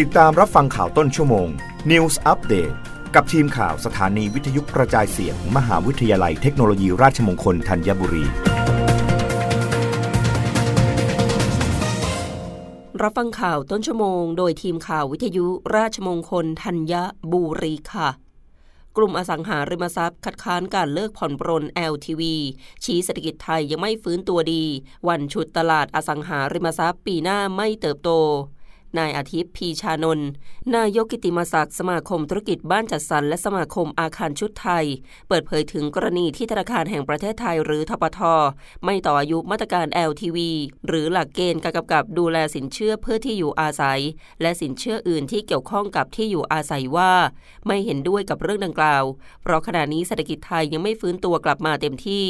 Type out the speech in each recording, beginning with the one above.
ติดตามรับฟังข่าวต้นชั่วโมง News Update กับทีมข่าวสถานีวิทยุกระจายเสียงมหาวิทยาลัยเทคโนโลยีราชมงคลธัญบุรี รับฟังข่าวต้นชั่วโมง โดยทีมข่าววิทยุราชมงคลธัญบุรีค่ะ กลุ่มอสังหาริมทรัพย์ คัดค้านการเลิกผ่อนปรน LTV ชี้เศรษฐกิจไทยยังไม่ฟื้นตัวดี วันฉุดตลาดอสังหาริมทรัพย์ปีหน้าไม่เติบโต นายอาทิตย์พีชานนท์นายกกิติมศักดิ์สมาคมธุรกิจบ้านจัดสรรและสมาคมอาคารชุดไทย เปิดเผยถึงกรณีที่ธนาคารแห่งประเทศไทยหรือทปท ไม่ต่ออายุมาตรการ LTV หรือหลักเกณฑ์การกำกับดูแลสินเชื่อเพื่อที่อยู่อาศัย และสินเชื่ออื่นที่เกี่ยวข้องกับที่อยู่อาศัยว่า ไม่เห็นด้วยกับเรื่องดังกล่าว เพราะขณะนี้เศรษฐกิจไทยยังไม่ฟื้นตัวกลับมาเต็มที่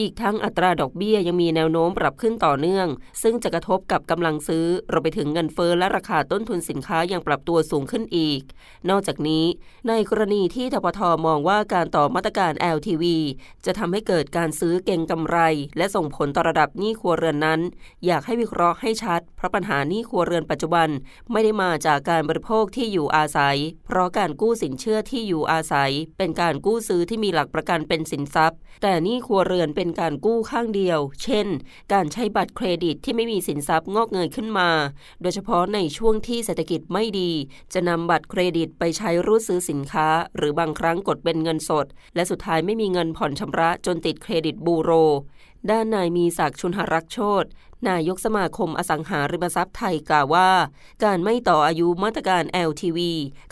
อีกทั้งอัตราดอกเบี้ยยังมีแนวโน้มปรับขึ้นต่อเนื่อง ซึ่งจะกระทบกับกำลังซื้อรวมไปถึงเงินเฟ้อและราคาต้นทุนสินค้ายังปรับตัวสูงขึ้นอีก นอกจากนี้ ในกรณีที่ทปทมองว่าการต่อมาตรการ LTV จะทำให้เกิดการซื้อเก่งกำไร และส่งผลต่อระดับหนี้ครัวเรือนนั้น อยากให้วิเคราะห์ให้ชัด เพราะปัญหาหนี้ครัวเรือนปัจจุบัน ไม่ได้มาจากการบริโภคที่อยู่อาศัย เพราะการกู้สินเชื่อที่อยู่อาศัย เป็นการกู้ซื้อที่มีหลักประกันเป็นสินทรัพย์ แต่หนี้ครัวเรือนเป็นการกู้ข้างเดียว เช่น การใช้บัตรเครดิตที่ไม่มีสินทรัพย์งอกเงยขึ้นมา โดยเฉพาะในช่วงที่เศรษฐกิจไม่ดี จะนำบัตรเครดิตไปใช้รูดซื้อสินค้า หรือบางครั้งกดเป็นเงินสด และสุดท้ายไม่มีเงินผ่อนชำระจนติดเครดิตบูโร ด้านนายมีศักดิ์ชุนหรักโชตนายกสมาคมอสังหาริมทรัพย์ไทยกล่าวว่า การไม่ต่ออายุมาตรการ LTV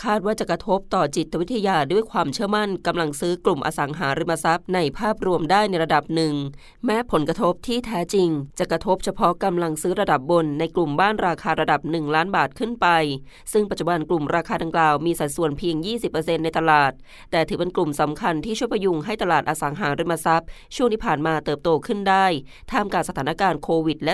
คาดว่าจะกระทบต่อจิตวิทยาด้วยความเชื่อมั่นกำลังซื้อกลุ่มอสังหาริมทรัพย์ในภาพรวมได้ในระดับหนึ่ง แม้ผลกระทบที่แท้จริง จะกระทบเฉพาะกำลังซื้อระดับบนในกลุ่มบ้านราคาระดับ 1 ล้านบาทขึ้นไป ซึ่งปัจจุบันกลุ่มราคาดังกล่าวมีสัดส่วนเพียง 20%ในตลาด แต่ถือเป็นกลุ่มสำคัญที่ช่วยประยุงให้ตลาดอสังหาริมทรัพย์ ช่วงที่ผ่านมาเติบโตขึ้นได้ท่ามกลางสถานการณ์โควิดและ